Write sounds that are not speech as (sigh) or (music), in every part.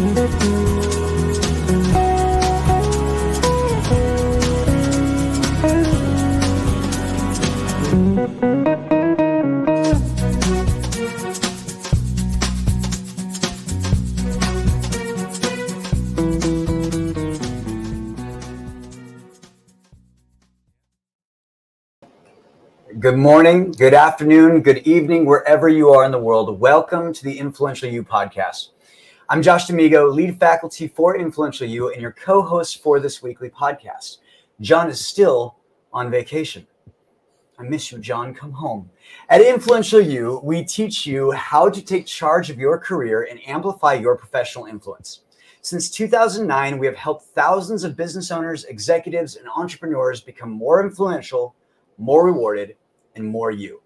Good morning, good afternoon, good evening, wherever you are in the world. Welcome to the Influential You podcast. I'm Josh D'Amigo, lead faculty for Influential You and your co host for this weekly podcast. John is still on vacation. I miss you, John. Come home. At Influential You, we teach you how to take charge of your career and amplify your professional influence. Since 2009, we have helped thousands of business owners, executives, and entrepreneurs become more influential, more rewarded, and more you.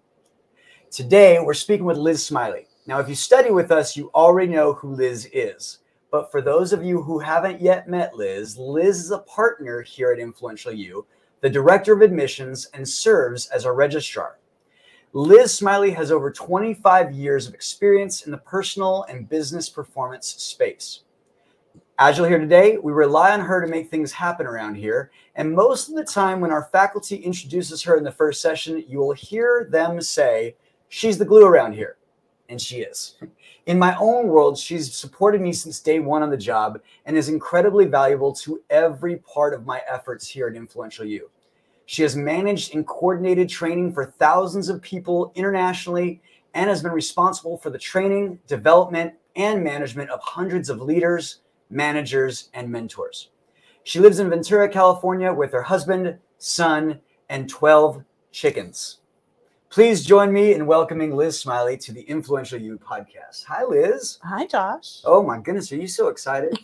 Today, we're speaking with Liz Smiley. Now, if you study with us, you already know who Liz is. But for those of you who haven't yet met Liz, Liz is a partner here at Influential You, the director of admissions, and serves as our registrar. Liz Smiley has over 25 years of experience in the personal and business performance space. As you'll hear today, we rely on her to make things happen around here. And most of the time, when our faculty introduces her in the first session, you will hear them say, She's the glue around here. And she is. In my own world, she's supported me since day one on the job and is incredibly valuable to every part of my efforts here at Influential You. She has managed and coordinated training for thousands of people internationally and has been responsible for the training, development, and management of hundreds of leaders managers, and mentors. She lives in Ventura, California with her husband, son, and 12 chickens. Please join me in welcoming Liz Smiley to the Influential You podcast. Hi, Liz. Hi, Josh. Oh, my goodness. Are you so excited?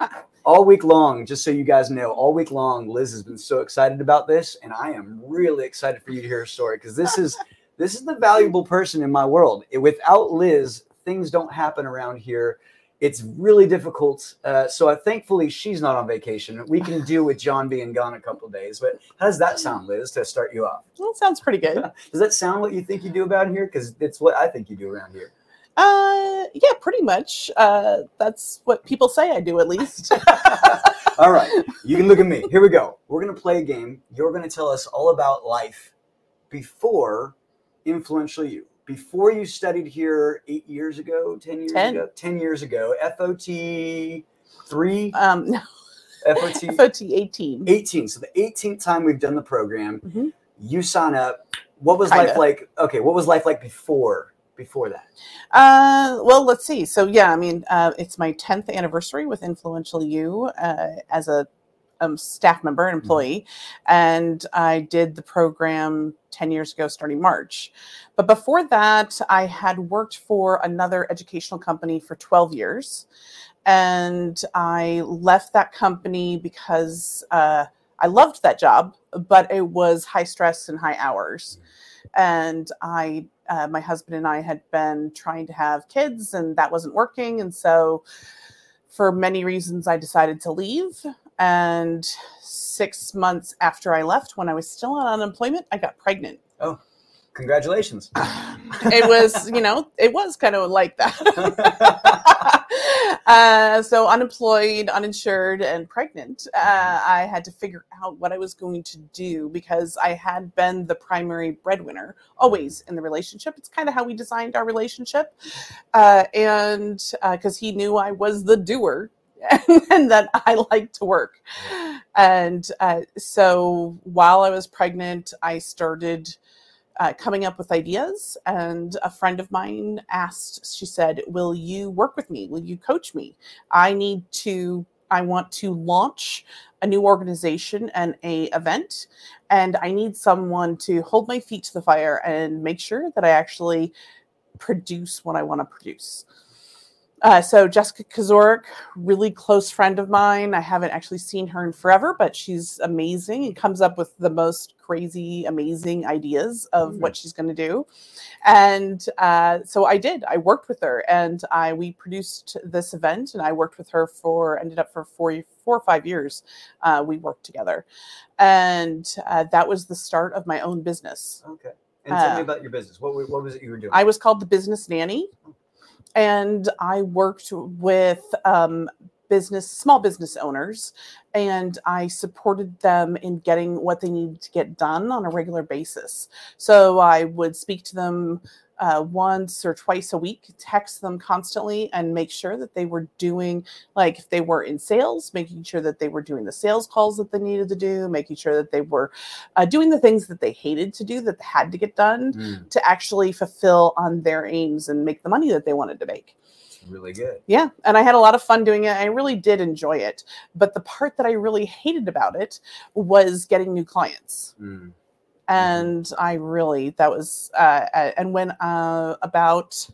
(laughs) all week long, just so you guys know, all week long, Liz has been so excited about this. And I am really excited for you to hear her story because this is. This is the valuable person in my world. Without Liz, things don't happen around here it's really difficult. Uh, so uh, thankfully she's not on vacation. We can (laughs) do with John being gone a couple days. But how does that sound, Liz, to start you off? It sounds pretty good. (laughs) does that sound what you think you do about here? Because it's what I think you do around here. Uh, yeah, pretty much. Uh, that's what people say I do, at least. (laughs) all right, you can look at me. Here we go. We're gonna play a game. You're gonna tell us all about life before influential you before you studied here eight years ago, 10 years 10. ago, 10 years ago, FOT three? Um, no. (laughs) FOT, (laughs) FOT 18. 18. So the 18th time we've done the program, mm-hmm. you sign up. What was Kinda. life like? Okay. What was life like before, before that? Uh, well, let's see. So yeah, I mean, uh, it's my 10th anniversary with Influential You uh, as a um, staff member, an mm-hmm. employee, mm-hmm. and I did the program 10 years ago, starting March. But before that, I had worked for another educational company for 12 years. And I left that company because uh, I loved that job, but it was high stress and high hours. And I, uh, my husband and I had been trying to have kids, and that wasn't working. And so, for many reasons, I decided to leave. And six months after I left, when I was still on unemployment, I got pregnant. Oh, congratulations. (sighs) it was, you know, it was kind of like that. (laughs) uh, so, unemployed, uninsured, and pregnant, uh, I had to figure out what I was going to do because I had been the primary breadwinner always in the relationship. It's kind of how we designed our relationship. Uh, and because uh, he knew I was the doer (laughs) and that I like to work. And uh, so while I was pregnant, I started uh, coming up with ideas. And a friend of mine asked, she said, Will you work with me? Will you coach me? I need to, I want to launch a new organization and a event and i need someone to hold my feet to the fire and make sure that i actually produce what i want to produce uh, so Jessica Kazorik, really close friend of mine. I haven't actually seen her in forever, but she's amazing and comes up with the most crazy, amazing ideas of mm. what she's going to do. And uh, so I did. I worked with her, and I we produced this event, and I worked with her for ended up for four four or five years. Uh, we worked together, and uh, that was the start of my own business. Okay. And tell me uh, about your business. What, what was it you were doing? I was called the Business Nanny. And I worked with um, business, small business owners, and I supported them in getting what they needed to get done on a regular basis. So I would speak to them uh, once or twice a week, text them constantly, and make sure that they were doing, like, if they were in sales, making sure that they were doing the sales calls that they needed to do, making sure that they were uh, doing the things that they hated to do that had to get done Mm, to actually fulfill on their aims and make the money that they wanted to make. really good. Yeah, and I had a lot of fun doing it. I really did enjoy it. But the part that I really hated about it was getting new clients. Mm, And I really, that was, uh, uh, and when uh, about,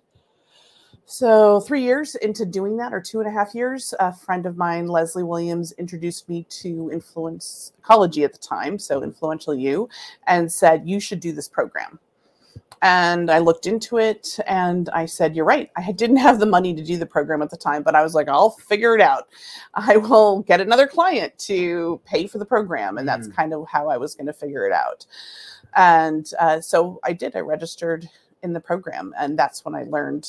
so three years into doing that, or two and a half years, a friend of mine, Leslie Williams, introduced me to Influence Ecology at the time, so Influential You, and said, You should do this program. And I looked into it and I said, You're right. I didn't have the money to do the program at the time, but I was like, I'll figure it out. I will get another client to pay for the program. And that's Mm. kind of how I was going to figure it out. And uh, so I did. I registered in the program. And that's when I learned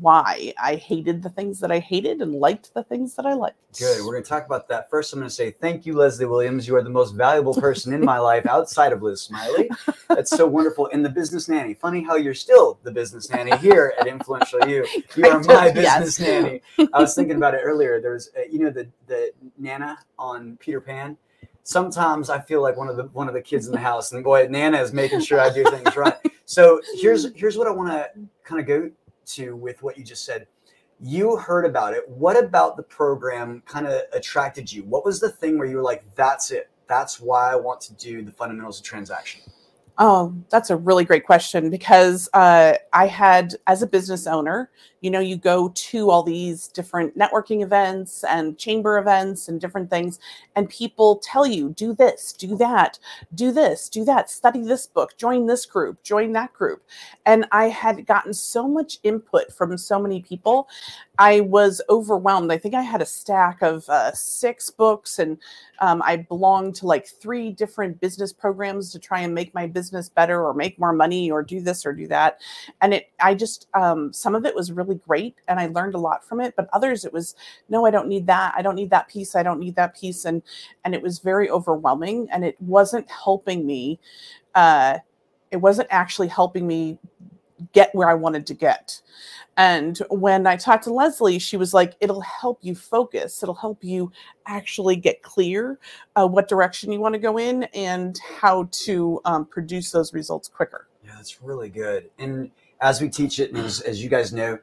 why I hated the things that I hated and liked the things that I liked. Good. We're going to talk about that. First, I'm going to say thank you, Leslie Williams. You are the most valuable person in my life outside of Liz Smiley. That's so wonderful. And the business nanny. Funny how you're still the business nanny here at Influential You. (laughs) You are my business Yes. nanny. I was thinking about it earlier. There's, uh, you know, the the Nana on Peter Pan. Sometimes I feel like one of the one of the kids in the house, and boy, Nana is making sure I do things right. So here's here's what I want to kind of go to with what you just said. You heard about it. What about the program kind of attracted you? What was the thing where you were like, "That's it. That's why I want to do the fundamentals of transaction." Oh, that's a really great question because uh, I had, as a business owner, you know, you go to all these different networking events and chamber events and different things, and people tell you, do this, do that, do this, do that, study this book, join this group, join that group. And I had gotten so much input from so many people, I was overwhelmed. I think I had a stack of uh, six books and um, I belonged to like three different business programs to try and make my business better or make more money or do this or do that. And it, I just, um, some of it was really great and I learned a lot from it, but others it was, no, I don't need that. I don't need that piece. I don't need that piece. And, and it was very overwhelming and it wasn't helping me. Uh, it wasn't actually helping me get where I wanted to get. And when I talked to Leslie, she was like, it'll help you focus. It'll help you actually get clear uh, what direction you want to go in and how to um, produce those results quicker. Yeah, that's really good. And as we teach it, and as, as you guys know,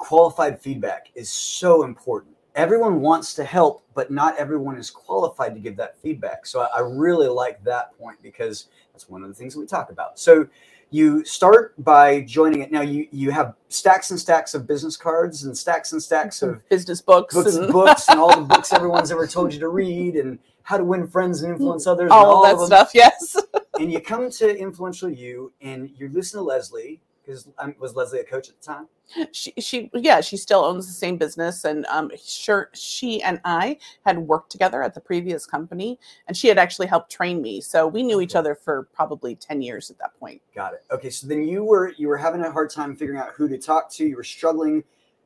qualified feedback is so important. Everyone wants to help, but not everyone is qualified to give that feedback. So I, I really like that point because that's one of the things that we talk about. So you start by joining it. Now you you have stacks and stacks of business cards and stacks and stacks of (laughs) business books, books and books and all the (laughs) books everyone's ever told you to read and how to win friends and influence others. and all of that stuff. Yes. (laughs) and you come to influential you and you listen to leslie because um, was leslie a coach at the time? She she yeah she still owns the same business and um sure she and i had worked together at the previous company and she had actually helped train me so we knew each other for probably 10 years at that point. Got it. Okay so then you were you were having a hard time figuring out who to talk to you were struggling.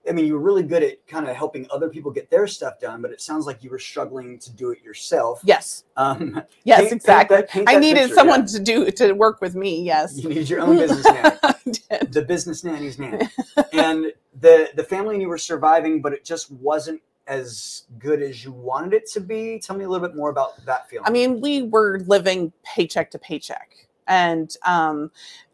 I mean you were really good at kind of helping other people get their stuff done but it sounds like you were struggling to do it yourself. Yes. Um yes paint- paint exactly. that- paint i needed picture, someone yeah. to do to work with me yes. You need your own business I (laughs) did. the business nanny's nanny (laughs) and the the family and you were surviving but it just wasn't as good as you wanted it to be tell me a little bit more about that feeling I mean, we were living paycheck to paycheck, and um,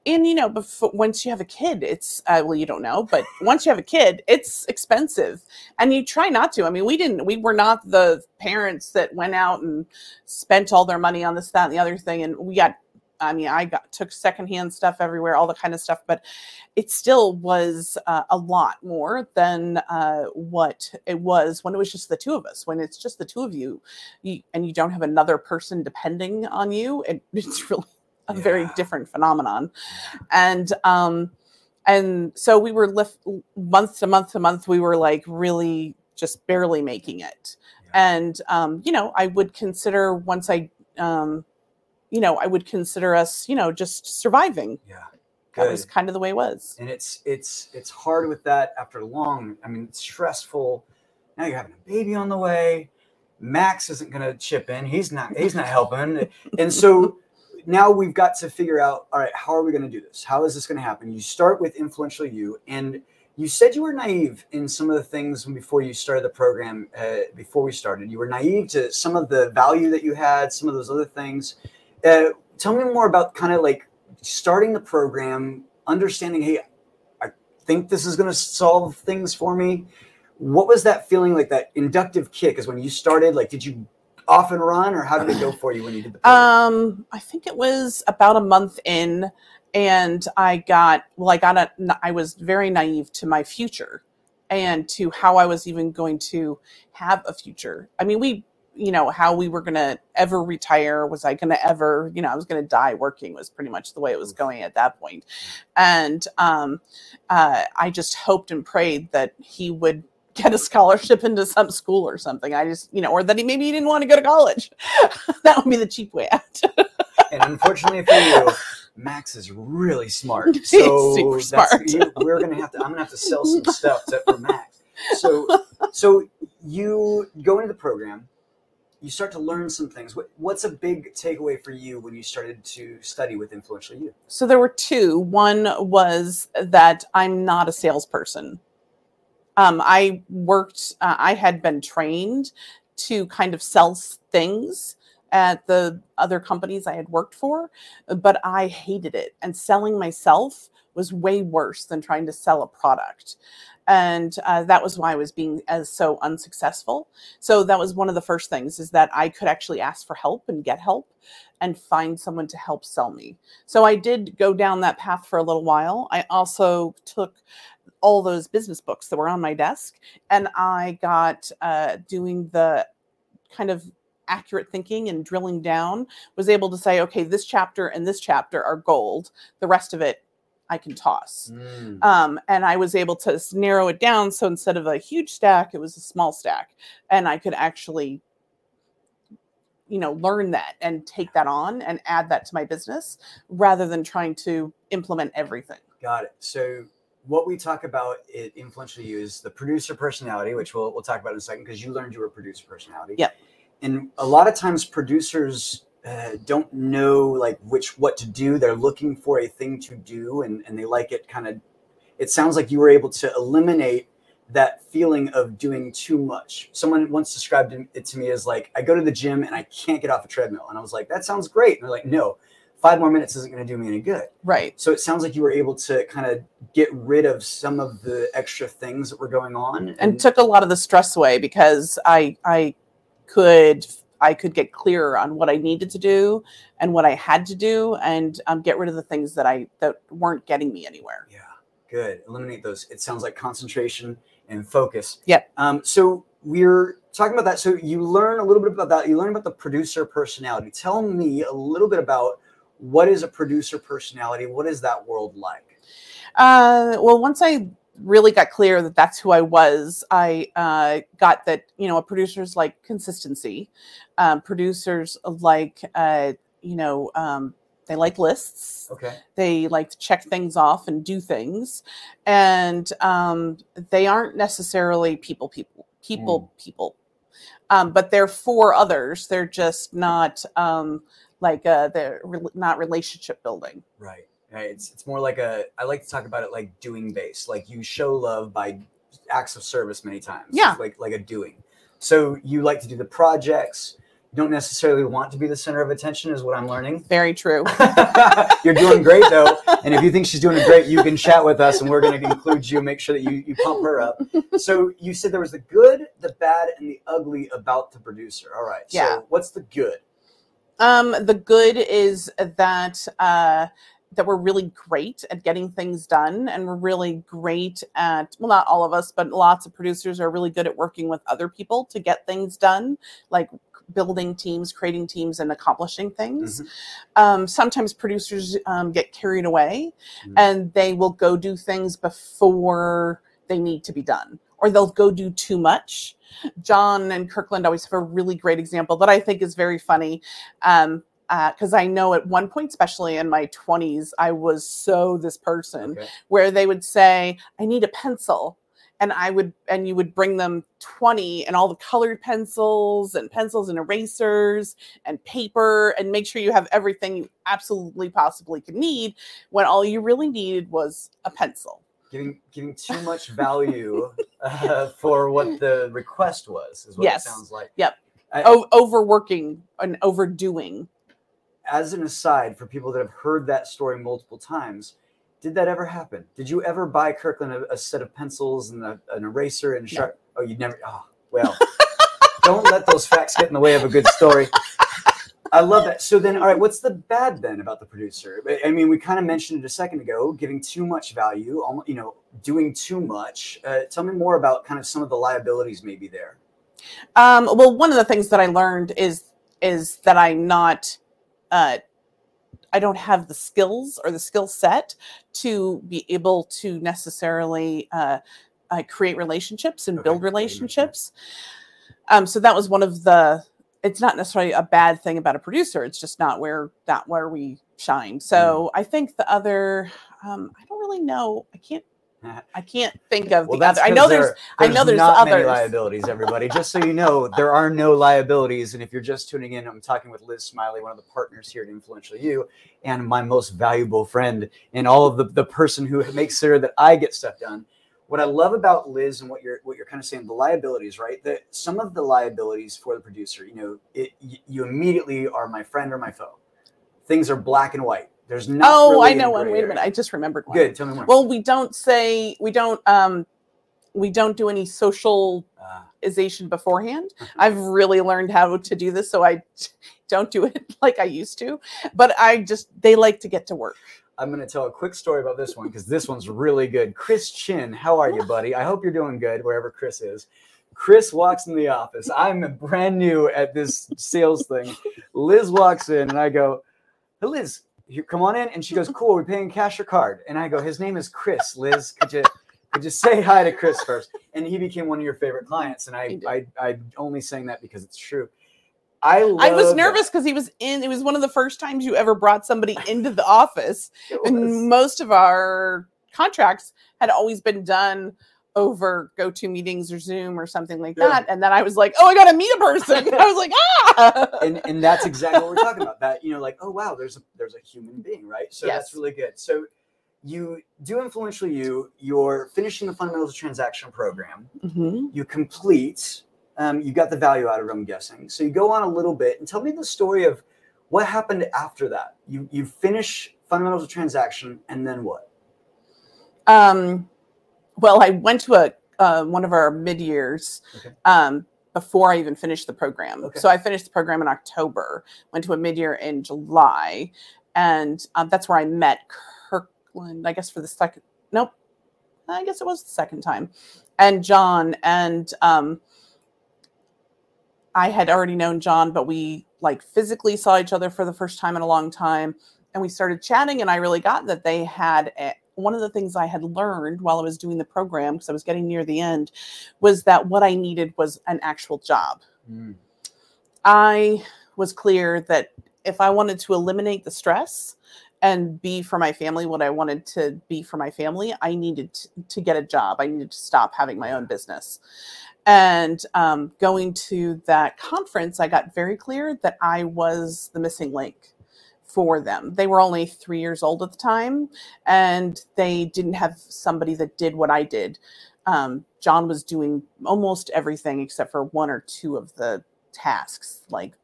and you know, before once you have a kid, it's uh, well, you don't know, but (laughs) once you have a kid, it's expensive, and you try not to. I mean, we didn't. We were not the parents that went out and spent all their money on this, that, and the other thing, and we got. I mean, I got took secondhand stuff everywhere, all the kind of stuff, but it still was uh, a lot more than uh, what it was when it was just the two of us. When it's just the two of you, you and you don't have another person depending on you, it, (laughs) it's really a very different phenomenon. And um, and so we were lift month to month to month. We were like really just barely making it. Yeah. And um, you know, I would consider once I um, you know, I would consider us, you know, just surviving. yeah. That was kind of the way it was. and it's it's it's hard with that after long i mean it's stressful. Now you're having a baby on the way. Max isn't going to chip in. He's not he's not helping. And so now we've got to figure out all right how are we going to do this? How is this going to happen? You start with influential you. And you said you were naive in some of the things before you started the program uh, before we started. You were naive to some of the value that you had some of those other things uh, tell me more about kind of like starting the program understanding hey i think this is going to solve things for me what was that feeling like that inductive kick is when you started like did you off and run or how did it go for you when you did the program? Um, I think it was about a month in, and I got well. I got a. I was very naive to my future, and to how I was even going to have a future. I mean, we, you know, how we were going to ever retire. Was I going to ever, you know, I was going to die working. Was pretty much the way it was going at that point, and um, uh, I just hoped and prayed that he would (laughs) get a scholarship into some school or something. I just, you know, or that he maybe he didn't want to go to college. (laughs) that would be the cheap way out. and unfortunately for you max is really smart (laughs) He's so super smart. you- we're gonna have to i'm gonna have to sell some stuff to, for max so so you go into the program you start to learn some things what, what's a big takeaway for you when you started to study with influential you so there were two. One was that I'm not a salesperson. Um, I worked, uh, I had been trained to kind of sell things at the other companies I had worked for, but I hated it. And selling myself was way worse than trying to sell a product. And uh, that was why I was being as so unsuccessful. So that was one of the first things is that I could actually ask for help and get help and find someone to help sell me. So I did go down that path for a little while. I also took all those business books that were on my desk and I got uh, doing the kind of accurate thinking and drilling down, was able to say, okay, this chapter and this chapter are gold. The rest of it I can toss. Mm. Um, and I was able to narrow it down. So instead of a huge stack, it was a small stack. And I could actually, you know, learn that and take that on and add that to my business rather than trying to implement everything. Got it. So what we talk about at Influential You is the producer personality, which we'll, we'll talk about in a second because you learned you were a producer personality. Yep. And a lot of times producers uh, don't know like which what to do. They're looking for a thing to do and, and they like it kind of it sounds like you were able to eliminate that feeling of doing too much. Someone once described it to me as like, I go to the gym and I can't get off a treadmill. And I was like, that sounds great. And they're like, no, five more minutes isn't going to do me any good. Right. So it sounds like you were able to kind of get rid of some of the extra things that were going on. And took a lot of the stress away because I I could I could get clearer on what I needed to do and what I had to do and um, get rid of the things that I that weren't getting me anywhere. yeah, good. Eliminate those. It sounds like concentration and focus. Yep. Um, so we're talking about that. So you learn a little bit about that. You learn about the producer personality. Tell me a little bit about what is a producer personality. What is that world like? Uh, well, once I really got clear that that's who I was, I uh, got that you know, producers like consistency. Um, producers like uh, you know, um, they like lists. Okay. They like to check things off and do things, and um, they aren't necessarily people, people, people, people. Um, but they're for others. They're just not um, like uh, they're re- not relationship building. Right. Right. It's it's more like a I like to talk about it like doing based. Like you show love by acts of service many times. Yeah. Like like a doing. So you like to do the projects. You don't necessarily want to be the center of attention, is what I'm learning. (laughs) Very true. You're doing great though. And if you think she's doing great, you can chat with us and we're gonna include you, make sure that you, you pump her up. So you said there was the good, the bad, and the ugly about the producer. All right. Yeah. So what's the good? Um, the good is that uh, that we're really great at getting things done, and we're really great at well, not all of us, but lots of producers are really good at working with other people to get things done, like building teams, creating teams, and accomplishing things. Um, sometimes producers um, get carried away, Mhm. and they will go do things before they need to be done, or they'll go do too much. John and Kirkland always have a really great example that I think is very funny. Um, because I know at one point, especially in my 20s, I was so this person Okay. where they would say, I need a pencil. And I would, and you would bring them 20 and all the colored pencils and pencils and erasers and paper and make sure you have everything you absolutely possibly could need when all you really needed was a pencil. Giving giving too much value uh, for what the request was is what Yes. it sounds like. Yep. I- O- overworking and overdoing. As an aside, for people that have heard that story multiple times, did that ever happen? Did you ever buy Kirkland a, a set of pencils and a, an eraser and a sharp? Oh, you never. Oh, well, (laughs) don't let those facts get in the way of a good story. I love that. So then, all right, what's the bad then about the producer? I- mean, we kind of mentioned it a second ago, giving too much value, you know, doing too much. Uh, tell me more about kind of some of the liabilities maybe there. Um, well, one of the things that I learned is is that I'm not, uh, I don't have the skills or the skill set to be able to necessarily uh, uh, create relationships and Okay, build that makes sense. relationships. Um, so that was one of the. It's not necessarily a bad thing about a producer. It's just not where that where we shine. So I think the other, um, I don't really know. I can't. (laughs) I can't think of Well, the other. I know there's. there- I know there's not many liabilities, everybody. Just so you know, there are no liabilities. And if you're just tuning in, I'm talking with Liz Smiley, one of the partners here at Influential You, and my most valuable friend, and all of the, the person who makes sure that I get stuff done. What I love about Liz and what you're what you're kind of saying, the liabilities, right? That some of the liabilities for the producer, you know, it, you immediately are my friend or my foe. Things are black and white. There's not. Oh, I know one. Wait a minute. I just remembered one. Good. Tell me more. Well, we don't say we don't um we don't do any socialization Uh, beforehand. I've really learned how to do this, so I (laughs) don't do it (laughs) like I used to. But I just they like to get to work. I'm going to tell a quick story about this one because this one's really good. Chris Chin, how are you, buddy? I hope you're doing good wherever Chris is. Chris walks in the office. I'm brand new at this sales thing. Liz walks in and I go, hey, Liz, you come on in. And she goes, (laughs) Cool, we're paying cash or card. And I go, His name is Chris. Liz, could you could you say hi to Chris first? And he became one of your favorite clients. And I I I'm only saying that because it's true. I I was nervous because he was in. It was one of the first times you ever brought somebody into the office, (laughs) and most of our contracts had always been done over go-to meetings or Zoom or something like Yeah. that. And then I was like, "Oh, I got to meet a person." (laughs) I was like, "Ah!" (laughs) and and that's exactly what we're talking about. That you know, like, oh wow, there's a there's a human being, right? So that's really good. So you do influential you. You're finishing the fundamentals of transaction program. Mhm. You complete. Um, you got the value out of it. I'm guessing. So you go on a little bit and tell me the story of what happened after that. You you finish fundamentals of transaction and then what? Um, well, I went to a uh, one of our mid years Okay. um, before I even finished the program. Okay. So I finished the program in October. Went to a mid year in July, and um, that's where I met Kirkland. I guess for the second. Nope. I guess it was the second time, and John and um, I had already known John, but we like physically saw each other for the first time in a long time, and we started chatting. And I really got that they had a, one of the things I had learned while I was doing the program, because I was getting near the end, was that what I needed was an actual job. Mm, I was clear that if I wanted to eliminate the stress and be for my family what I wanted to be for my family, I needed to, to get a job. I needed to stop having my own business. And um, going to that conference, I got very clear that I was the missing link for them. They were only three years old at the time, and they didn't have somebody that did what I did. Um, John was doing almost everything except for one or two of the tasks. Like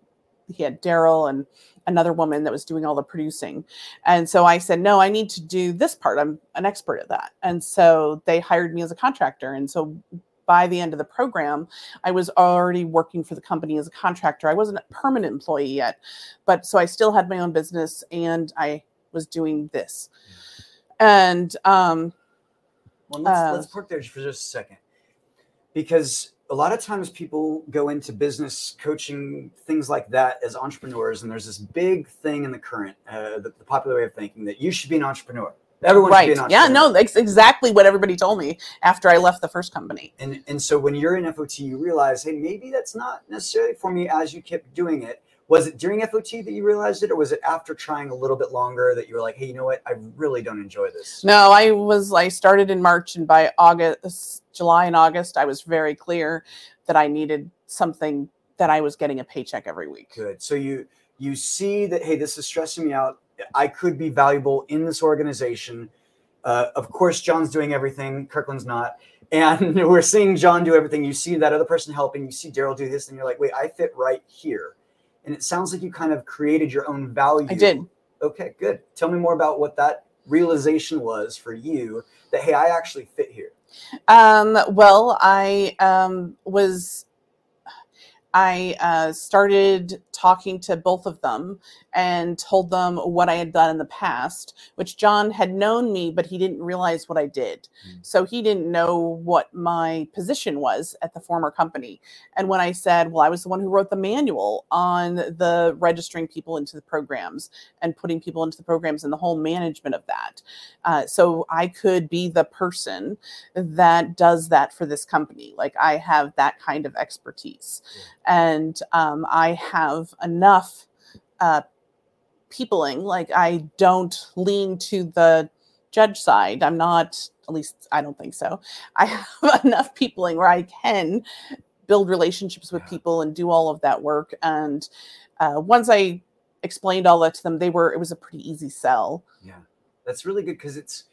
he had Daryl and another woman that was doing all the producing. And so I said, no, I need to do this part. I'm an expert at that. And so they hired me as a contractor. And so by the end of the program, I was already working for the company as a contractor. I wasn't a permanent employee yet, but so I still had my own business and I was doing this. And um, Well, let's, Uh, let's park there for just a second, because a lot of times people go into business coaching things like that as entrepreneurs, and there's this big thing in the current, uh, the, the popular way of thinking that you should be an entrepreneur. Everyone should be right. Yeah, no, that's exactly what everybody told me after I left the first company. And and so when you're in FOT, you realize, hey, maybe that's not necessarily for me. As you kept doing it, Was it during FOT that you realized it, or was it after trying a little bit longer that you were like, "Hey, you know what? I really don't enjoy this." No, I was. I started in March, and by August, July, and August, I was very clear that I needed something that I was getting a paycheck every week. Good. So you you see that hey, this is stressing me out. I could be valuable in this organization. Uh, of course, John's doing everything. Kirkland's not. And (laughs) we're seeing John do everything. You see that other person helping. You see Daryl do this, and you're like, wait, I fit right here and it sounds like you kind of created your own value. I did. Okay, good. Tell me more about what that realization was for you that hey, I actually fit here. Um, well, I um, was I uh, started talking to both of them and told them what I had done in the past, which John had known me, but he didn't realize what I did. Mm. So he didn't know what my position was at the former company. And when I said, well, I was the one who wrote the manual on the registering people into the programs and putting people into the programs and the whole management of that. Uh, so I could be the person that does that for this company. Like I have that kind of expertise. Yeah. And um, I have enough uh, peopling. Like I don't lean to the judge side. I'm not, at least I don't think so. I (laughs) have enough peopling where I can build relationships with people and do all of that work. And uh, once I explained all that to them, they were, it was a pretty easy sell. Yeah. That's really good because it's,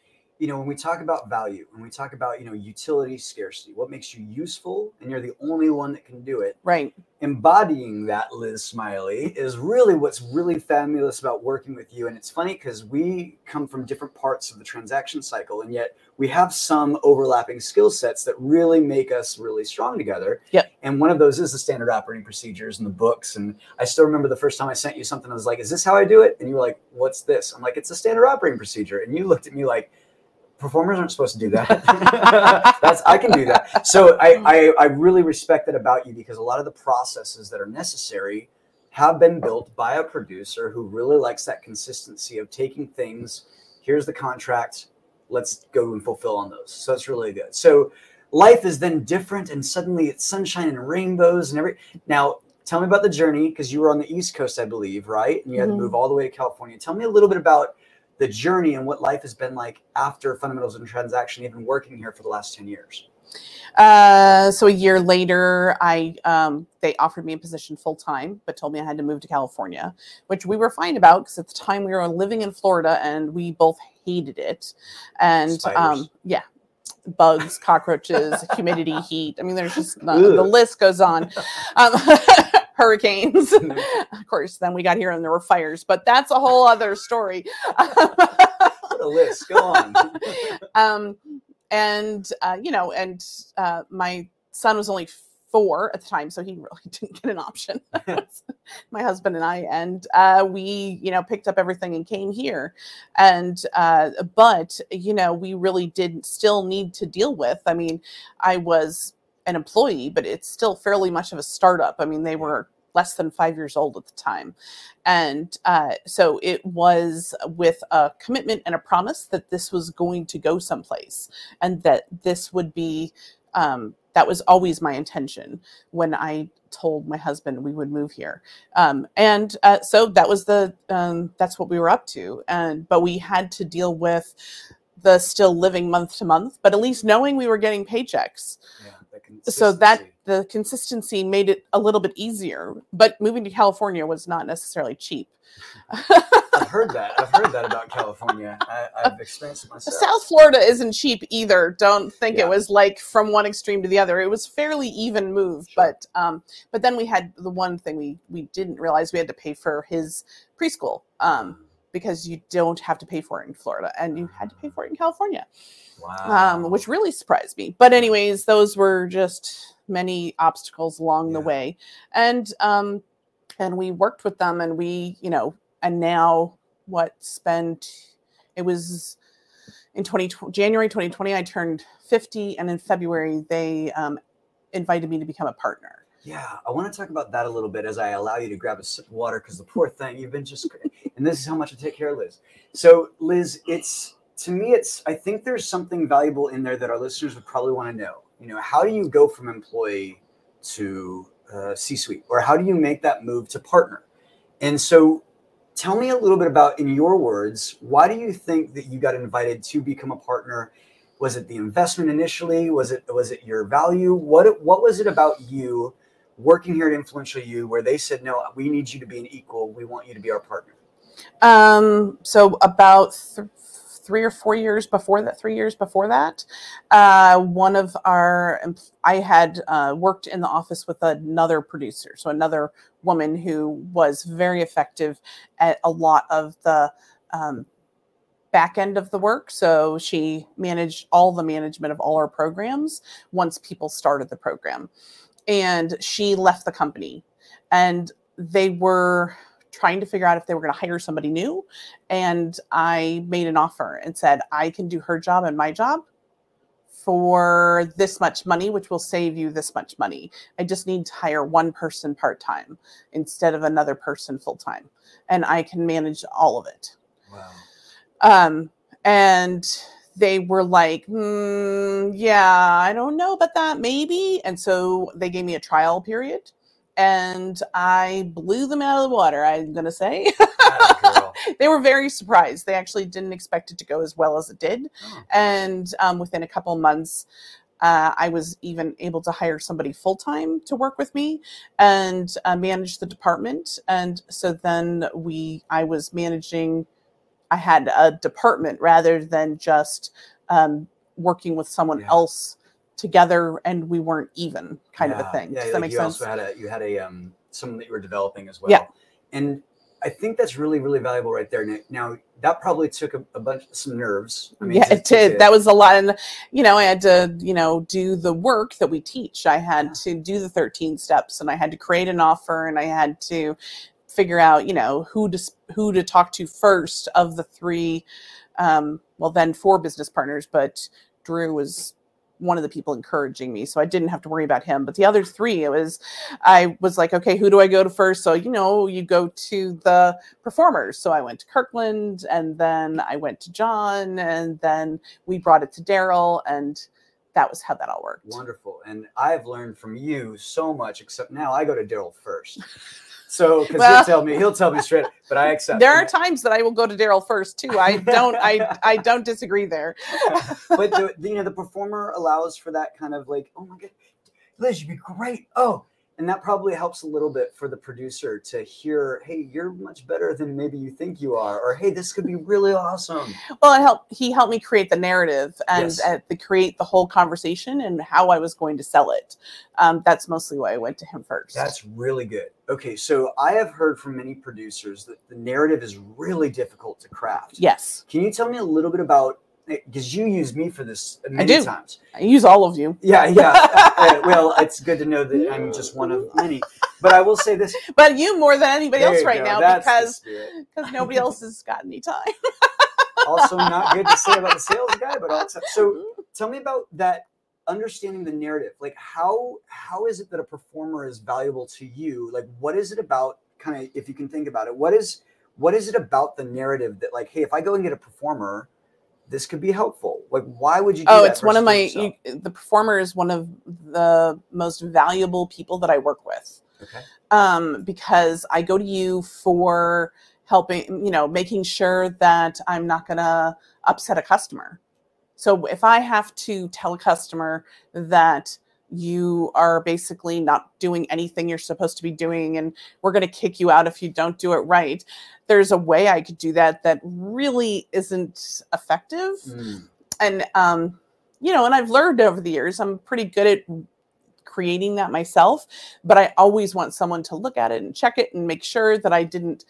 you know, when we talk about value, when we talk about, you know, utility scarcity, what makes you useful, and you're the only one that can do it. Right. Embodying that, Liz Smiley, is really what's really fabulous about working with you. And it's funny because we come from different parts of the transaction cycle, and yet we have some overlapping skill sets that really make us really strong together. Yep. And one of those is the standard operating procedures and the books. And I still remember the first time I sent you something, I was like, Is this how I do it? And you were like, What's this? I'm like, It's a standard operating procedure. And you looked at me like, performers aren't supposed to do that. (laughs) That's I can do that. So I, I I really respect that about you because a lot of the processes that are necessary have been built by a producer who really likes that consistency of taking things. Here's the contract. Let's go and fulfill on those. So that's really good. So life is then different, and suddenly it's sunshine and rainbows and every. Now, tell me about the journey because you were on the East Coast, I believe, right? And you had mm-hmm. to move all the way to California. Tell me a little bit about the journey and what life has been like after fundamentals and transaction, even working here for the last 10 years? Uh, so a year later, I um, they offered me a position full time, but told me I had to move to California, which we were fine about because at the time we were living in Florida and we both hated it. And um, yeah, bugs, cockroaches, humidity, (laughs) heat. I mean, there's just the, the list goes on. (laughs) Um, (laughs) hurricanes. (laughs) Of course, then we got here and there were fires, but that's a whole other story. (laughs) what a list. Go on. (laughs) um, and uh, you know, and uh, my son was only four at the time, so he really didn't get an option. my husband and I, and uh, we, you know, picked up everything and came here. And uh, but you know, we really did still need to deal with. I mean, I was an employee, but it's still fairly much of a startup. I mean, they were less than five years old at the time. And uh, so it was with a commitment and a promise that this was going to go someplace and that this would be, um, that was always my intention when I told my husband we would move here. Um, and uh, so that was the, um, that's what we were up to. And, but we had to deal with the still living month to month, but at least knowing we were getting paychecks. Yeah so that the consistency made it a little bit easier but moving to california was not necessarily cheap. I've heard that. I've heard that about (laughs) california. I, have experienced it myself. South florida isn't cheap either. Don't think yeah. it was like from one extreme to the other. It was fairly even move sure. but um but then we had the one thing we we didn't realize we had to pay for his preschool um because you don't have to pay for it in Florida, and you had to pay for it in California. Wow. Um, which really surprised me. But anyways, those were just many obstacles along yeah. the way, and um, and we worked with them, and we, you know, and now what spent it was in 20 January 2020 I turned 50 and in February they um, invited me to become a partner. Yeah, I want to talk about that a little bit as I allow you to grab a sip of water because the poor thing, you've been just, (laughs) and this is how much I take care of Liz. So, Liz, it's to me, it's, I think there's something valuable in there that our listeners would probably want to know. You know, how do you go from employee to uh, C suite, or how do you make that move to partner? And so tell me a little bit about in your words, why do you think that you got invited to become a partner? Was it the investment initially? Was it was it your value? What what was it about you working here at Influential You where they said, "No, we need you to be an equal. We want you to be our partner." Um, so about th- three or four years before that, three years before that, uh, one of our, I had uh, worked in the office with another producer, so another woman who was very effective at a lot of the um, back end of the work. So she managed all the management of all our programs once people started the program. And she left the company and they were trying to figure out if they were going to hire somebody new. And I made an offer and said, I can do her job and my job for this much money, which will save you this much money. I just need to hire one person part time instead of another person full time. And I can manage all of it. Wow. Um, and they were like, mm, yeah, I don't know about that, maybe. And so they gave me a trial period and I blew them out of the water, I'm going to say. (laughs) they were very surprised. They actually didn't expect it to go as well as it did. Oh. And um, within a couple months, uh, I was even able to hire somebody full time to work with me and uh, manage the department. And so then we, I was managing, I had a department rather than just um, working with someone yeah. else together and we weren't even kind yeah. of a thing. Yeah, Does that like make you sense? Also had a, you had a um, someone that you were developing as well. Yeah. And I think that's really, really valuable right there. Now that probably took a, a bunch, some nerves. I mean, yeah, it did. That was a lot, and you know, I had to, you know, do the work that we teach. I had yeah. to do the thirteen steps, and I had to create an offer, and I had to figure out, you know, who to who to talk to first of the three. Um, well, then four business partners, but Drew was one of the people encouraging me so i didn't have to worry about him. But the other three it was i was like okay who do i go to first? So you know you go to the performers. So i went to kirkland and then i went to john and then we brought it to daryl and that was how that all worked. Wonderful. And i've learned from you so much except now i go to daryl first (laughs) So because well, he'll tell me, he'll tell me straight. But I accept. There are times that I will go to Daryl first too. I don't. I (laughs) I don't disagree there. (laughs) but the, you know, the performer allows for that kind of like, oh my god, Liz, you'd be great. Oh, and that probably helps a little bit for the producer to hear hey you're much better than maybe you think you are or hey this could be really awesome. Well it helped he helped me create the narrative and yes. the create the whole conversation and how i was going to sell it. Um, that's mostly why i went to him first. That's really good. Okay so i have heard from many producers that the narrative is really difficult to craft. Yes. Can you tell me a little bit about because you use me for this many I do. times. I use all of you. Yeah, yeah. (laughs) uh, uh well, it's good to know that I'm just one of (laughs) many. But I will say this. But you more than anybody else right go. now That's because because nobody else has got any time. (laughs) also, not good to say about the sales guy, but also so. Tell me about that understanding the narrative. Like how how is it that a performer is valuable to you? Like what is it about? Kind of, if you can think about it, what is what is it about the narrative that like, hey, if I go and get a performer this could be helpful. Like, why would you? oh, it's one of my. You, the performer is one of the most valuable people that I work with. Okay. Um, because I go to you for helping, you know, making sure that I'm not going to upset a customer. So if I have to tell a customer that you are basically not doing anything you're supposed to be doing and we're going to kick you out if you don't do it right there's a way i could do that that really isn't effective mm. and um you know and i've learned over the years i'm pretty good at creating that myself but i always want someone to look at it and check it and make sure that i didn't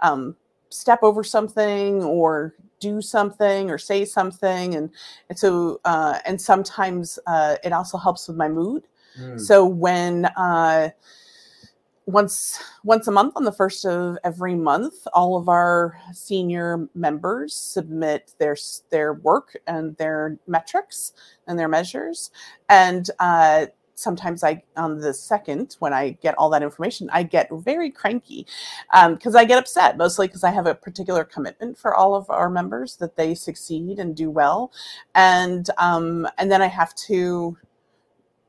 um, step over something or do something or say something and and so uh, and sometimes uh, it also helps with my mood mm. so when uh, once once a month on the first of every month all of our senior members submit their their work and their metrics and their measures and uh, sometimes I, on the second, when I get all that information, I get very cranky because um, I get upset, mostly because I have a particular commitment for all of our members that they succeed and do well. And, um, and then I have to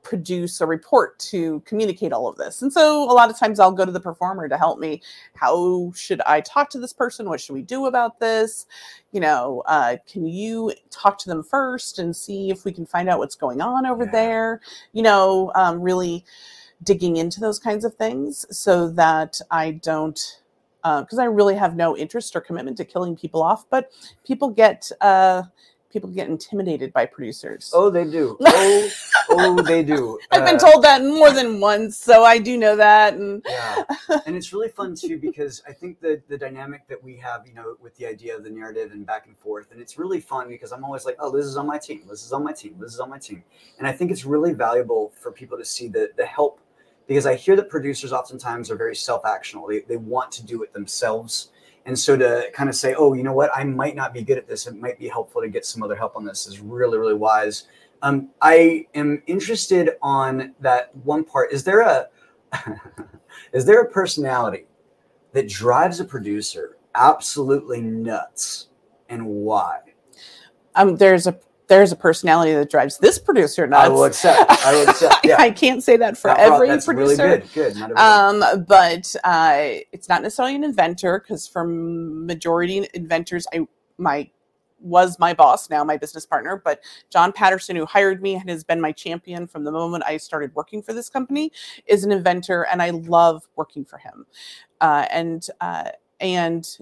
produce a report to communicate all of this. And so a lot of times I'll go to the performer to help me. How should I talk to this person? What should we do about this? You know, uh, can you talk to them first and see if we can find out what's going on over Yeah. there? You know, um, really digging into those kinds of things so that I don't. Because I really have no interest or commitment to killing people off, but people get uh, people get intimidated by producers. Oh, they do. (laughs) Oh, oh, they do. I've been Uh, told that more than once, so I do know that. And yeah (laughs) and it's really fun too because i think the the dynamic that we have you know with the idea of the narrative and back and forth and it's really fun because i'm always like oh this is on my team this is on my team this is on my team and i think it's really valuable for people to see the the help because i hear that producers oftentimes are very self-actional they, they want to do it themselves and so to kind of say oh you know what? I might not be good at this. It might be helpful to get some other help on this is really really wise. Um, i am interested on that one part. Is there a (laughs) is there a personality that drives a producer absolutely nuts and why? um, there's a there's a personality that drives this producer nuts. I will accept. I will accept. (laughs) Yeah. I can't say that for every that's producer. really good. Good. Um, but uh, it's not necessarily an inventor because for majority inventors, I my was my boss now my business partner but john patterson who hired me and has been my champion from the moment i started working for this company is an inventor and i love working for him uh, and uh, and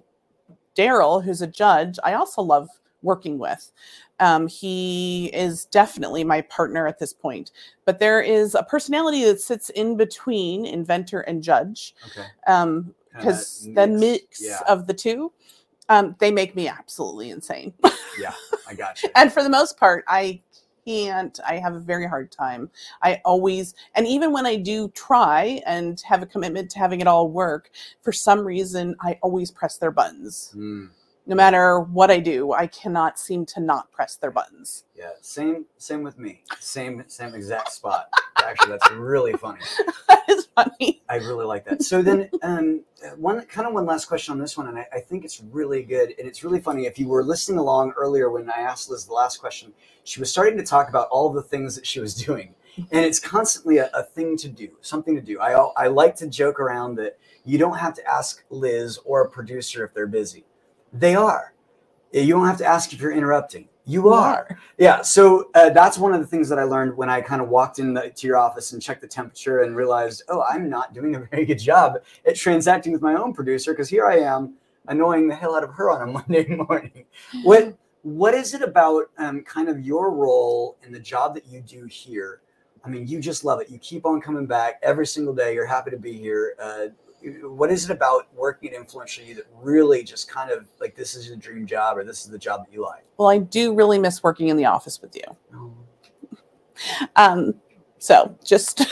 daryl who's a judge i also love working with um, he is definitely my partner at this point but there is a personality that sits in between inventor and judge okay. um because the mix Yeah. of the two um they make me absolutely insane (laughs) Yeah. I got you. and for the most part i can't i have a very hard time i always and even when i do try and have a commitment to having it all work for some reason i always press their buttons Mm, no matter what i do i cannot seem to not press their buttons yeah. Same. Same with me. Same. Same exact spot. Actually, that's really funny. (laughs) that is funny I really like that. So then, um, one kind of one last question on this one, and I, I think it's really good, and it's really funny. If you were listening along earlier when I asked Liz the last question, she was starting to talk about all the things that she was doing, and it's constantly a, a thing to do, something to do. I I like to joke around that you don't have to ask Liz or a producer if they're busy. They are. You don't have to ask if you're interrupting. You are. Yeah, so uh, that's one of the things that I learned when I kind of walked into your office and checked the temperature and realized, oh, I'm not doing a (laughs) very good job at transacting with my own producer because here I am annoying the hell out of her on a (laughs) Monday morning. What what is it about um, kind of your role and the job that you do here? I mean, you just love it. You keep on coming back every single day. You're happy to be here. Uh, what is it about working at Influential You that really just kind of like this is your dream job or this is the job that you like? well i do really miss working in the office with you. Oh, um so just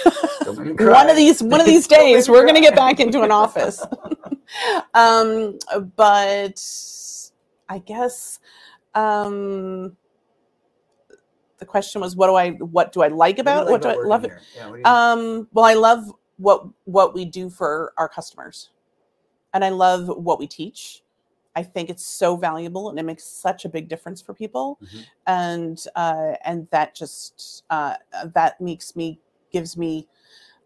don't make me (laughs) one of these one of these (laughs) days we're going to get back into an office. (laughs) Um but i guess um the question was what do i what do i like about what do i love it? Yeah, what do you- um well i love what what we do for our customers and i love what we teach i think it's so valuable and it makes such a big difference for people Mhm. and uh and that just uh that makes me gives me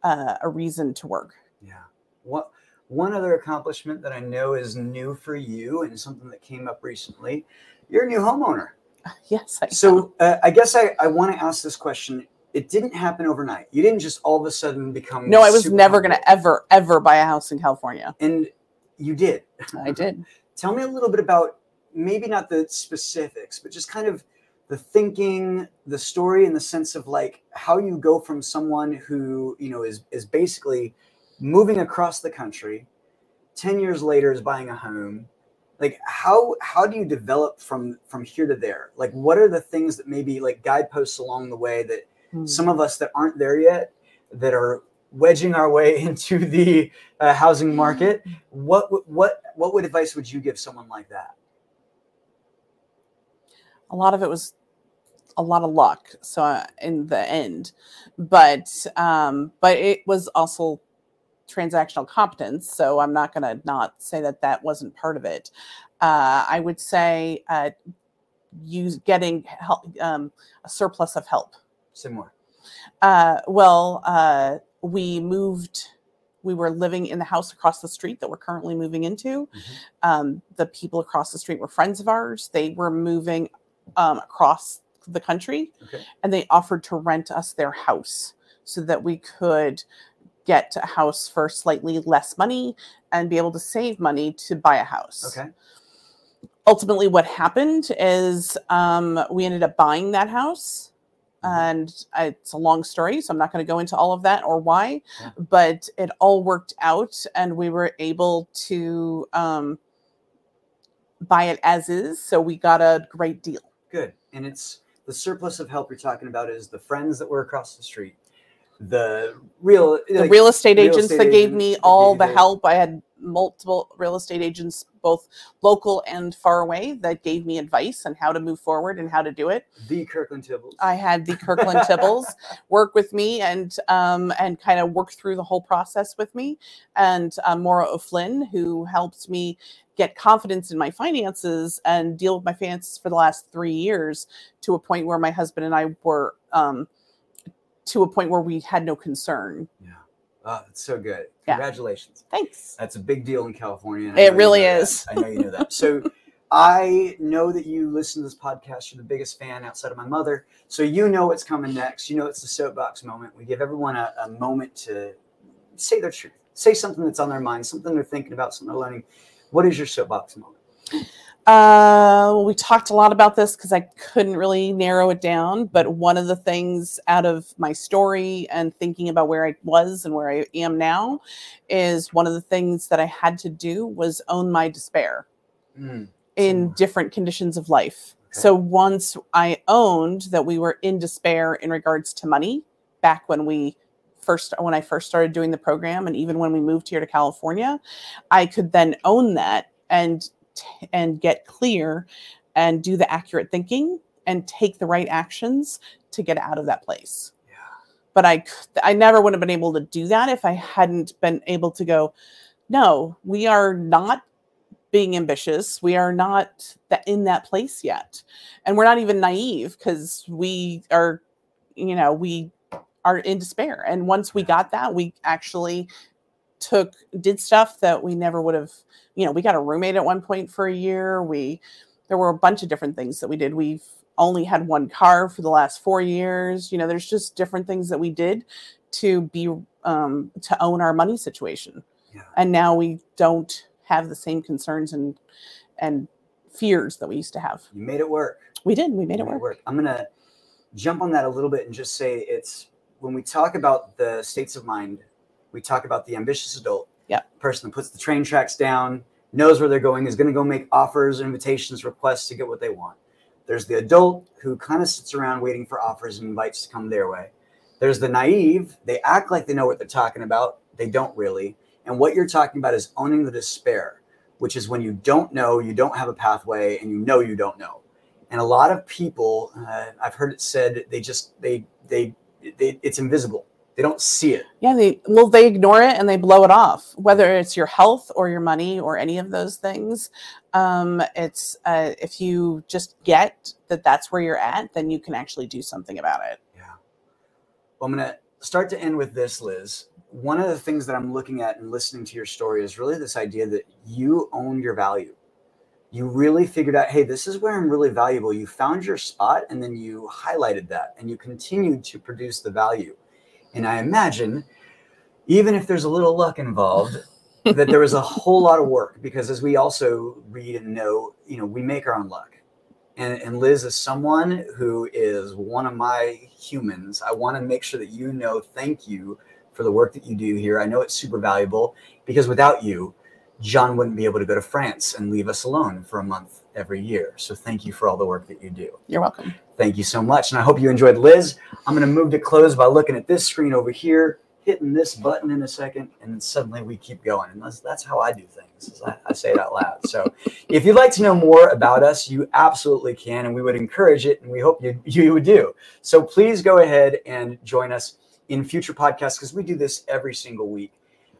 uh, a reason to work yeah. What one other accomplishment that I know is new for you and something that came up recently. You're a new homeowner. (laughs) yes I So uh, I guess I, I want to ask this question. It didn't happen overnight. You didn't just all of a sudden become. no i was never going to ever ever buy a house in california And you did. i did (laughs) Tell me a little bit about maybe not the specifics, but just kind of the thinking, the story in the sense of like how you go from someone who, you know, is is basically moving across the country, 10 years later is buying a home. Like how how do you develop from from here to there? Like what are the things that maybe like guideposts along the way that Hmm. some of us that aren't there yet that are wedging our way (laughs) into the uh, housing market what what what would advice would you give someone like that? A lot of it was a lot of luck so uh, in the end. But um but it was also transactional competence so i'm not going to not say that that wasn't part of it. Uh i would say uh use getting help um a surplus of help say more Uh, well, uh, we moved. We were living in the house across the street that we're currently moving into. Mhm. Um, the people across the street were friends of ours. They were moving um, across the country, Okay. and they offered to rent us their house so that we could get a house for slightly less money and be able to save money to buy a house Okay. ultimately what happened is um, we ended up buying that house. And I, it's a long story so i'm not going to go into all of that or why Yeah. but it all worked out and we were able to um, buy it as is so we got a great deal Good. And it's the surplus of help you're talking about is the friends that were across the street, the real the like, real estate real agents estate that gave me all the help. I had multiple real estate agents both local and far away that gave me advice on how to move forward and how to do it. The Kirkland Tibbles. I had the Kirkland Tibbles (laughs) work with me and um, and kind of work through the whole process with me, and um, Maura O'Flynn, who helped me get confidence in my finances and deal with my finances for the last three years to a point where my husband and I were um, to a point where we had no concern. yeah. Oh, that's so good. Yeah. Congratulations. Thanks. That's a big deal in California. It really is. that. is. I know you know that. (laughs) So I know that you listen to this podcast. You're the biggest fan outside of my mother. So you know what's coming next. You know it's the soapbox moment. We give everyone a, a moment to say their truth, say something that's on their mind, something they're thinking about, something they're learning. What is your soapbox moment? Uh, we talked a lot about this because I couldn't really narrow it down. But one of the things out of my story and thinking about where I was and where I am now is one of the things that I had to do was own my despair Mm, in different conditions of life. Okay. So once I owned that we were in despair in regards to money back when we first when I first started doing the program and even when we moved here to California, I could then own that and and get clear and do the accurate thinking and take the right actions to get out of that place. yeah. But I never would have been able to do that if I hadn't been able to go no, we are not being ambitious. We are not that in that place yet. And we're not even naive because we are, you know, we are in despair. And once we got that, we actually took did stuff that we never would have, you know, we got a roommate at one point for a year. We there were a bunch of different things that we did. We've only had one car for the last four years. You know, there's just different things that we did to be um to own our money situation Yeah. and now we don't have the same concerns and and fears that we used to have. You made it work. We did. We made You it work. I'm gonna jump on that a little bit and just say it's when we talk about the states of mind, we talk about the ambitious adult. Yeah. Person that puts the train tracks down, knows where they're going, is gonna go make offers, invitations, requests to get what they want. There's the adult who kind of sits around waiting for offers and invites to come their way. There's the naive, they act like they know what they're talking about, they don't really. And what you're talking about is owning the despair, which is when you don't know, you don't have a pathway, and you know you don't know and a lot of people uh, i've heard it said they just they, they they it's invisible they don't see it. Yeah, they well they ignore it and they blow it off. Whether it's your health or your money or any of those things, um, it's uh, if you just get that that's where you're at, then you can actually do something about it. yeah. Well i'm going to start to end with this liz. One of the things that i'm looking at and listening to your story is really this idea that you own your value. You really figured out hey this is where i'm really valuable. You found your spot and then you highlighted that and you continued to produce the value and i imagine even if there's a little luck involved (laughs) that there was a whole lot of work because as we also read and know you know we make our own luck. And, and liz is someone who is one of my humans. I want to make sure that you know thank you for the work that you do here. I know it's super valuable because without you john wouldn't be able to go to france and leave us alone for a month every year. So thank you for all the work that you do. You're welcome. Thank you so much. And I hope you enjoyed Liz. I'm going to move to close by looking at this screen over here, hitting this button in a second, and then suddenly we keep going. And that's, that's how I do things. I, I say it out loud. So if you'd like to know more about us, you absolutely can. And we would encourage it. And we hope you, you would do. So please go ahead and join us in future podcasts because we do this every single week.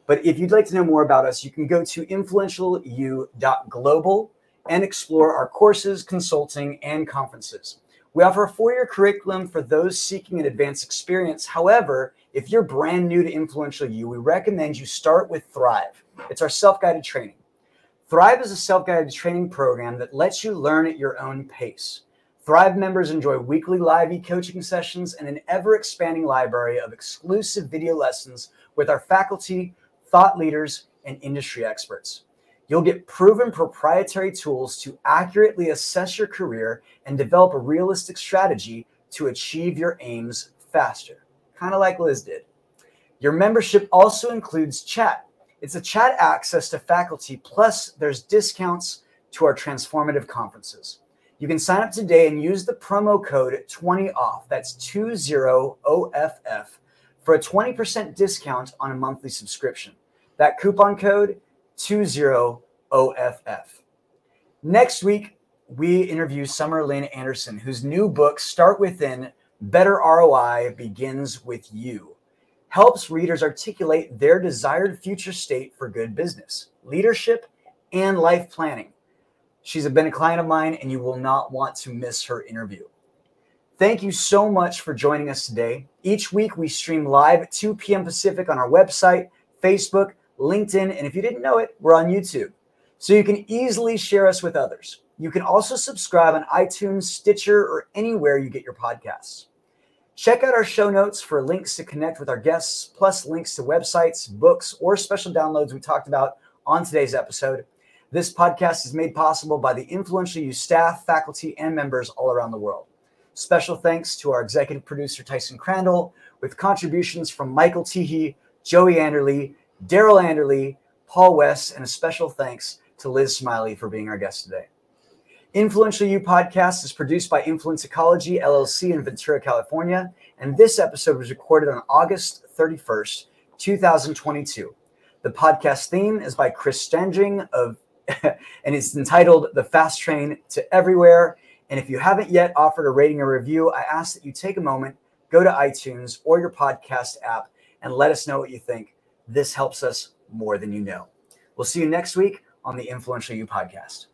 But if you'd like to know more about us, you can go to influentialu.global and explore our courses, consulting, and conferences. We offer a four year curriculum for those seeking an advanced experience. However, if you're brand new to Influential You, we recommend you start with Thrive. It's our self guided training. Thrive is a self guided training program that lets you learn at your own pace. Thrive members enjoy weekly live e coaching sessions and an ever expanding library of exclusive video lessons with our faculty, thought leaders, and industry experts. You'll get proven proprietary tools to accurately assess your career and develop a realistic strategy to achieve your aims faster, kind of like Liz did. Your membership also includes chat. It's a chat access to faculty, plus, there's discounts to our transformative conferences. You can sign up today and use the promo code 20OFF, that's 20OFF, for a 20% discount on a monthly subscription. That coupon code 20OFF. Next week, we interview Summer Lynn Anderson, whose new book, Start Within Better ROI Begins with You, helps readers articulate their desired future state for good business, leadership, and life planning. She's been a client of mine, and you will not want to miss her interview. Thank you so much for joining us today. Each week, we stream live at 2 p.m. Pacific on our website, Facebook, LinkedIn, and if you didn't know it, we're on YouTube. So you can easily share us with others. You can also subscribe on iTunes, Stitcher, or anywhere you get your podcasts. Check out our show notes for links to connect with our guests, plus links to websites, books, or special downloads we talked about on today's episode. This podcast is made possible by the influential you staff, faculty, and members all around the world. Special thanks to our executive producer, Tyson Crandall, with contributions from Michael Teehee, Joey Anderley, Daryl Anderley, Paul West, and a special thanks to Liz Smiley for being our guest today. Influential You podcast is produced by Influence Ecology LLC in Ventura, California, and this episode was recorded on August 31st, 2022. The podcast theme is by Chris Stanging of (laughs) and it's entitled The Fast Train to Everywhere. And if you haven't yet offered a rating or review, I ask that you take a moment, go to iTunes or your podcast app, and let us know what you think. This helps us more than you know. We'll see you next week on the Influential You podcast.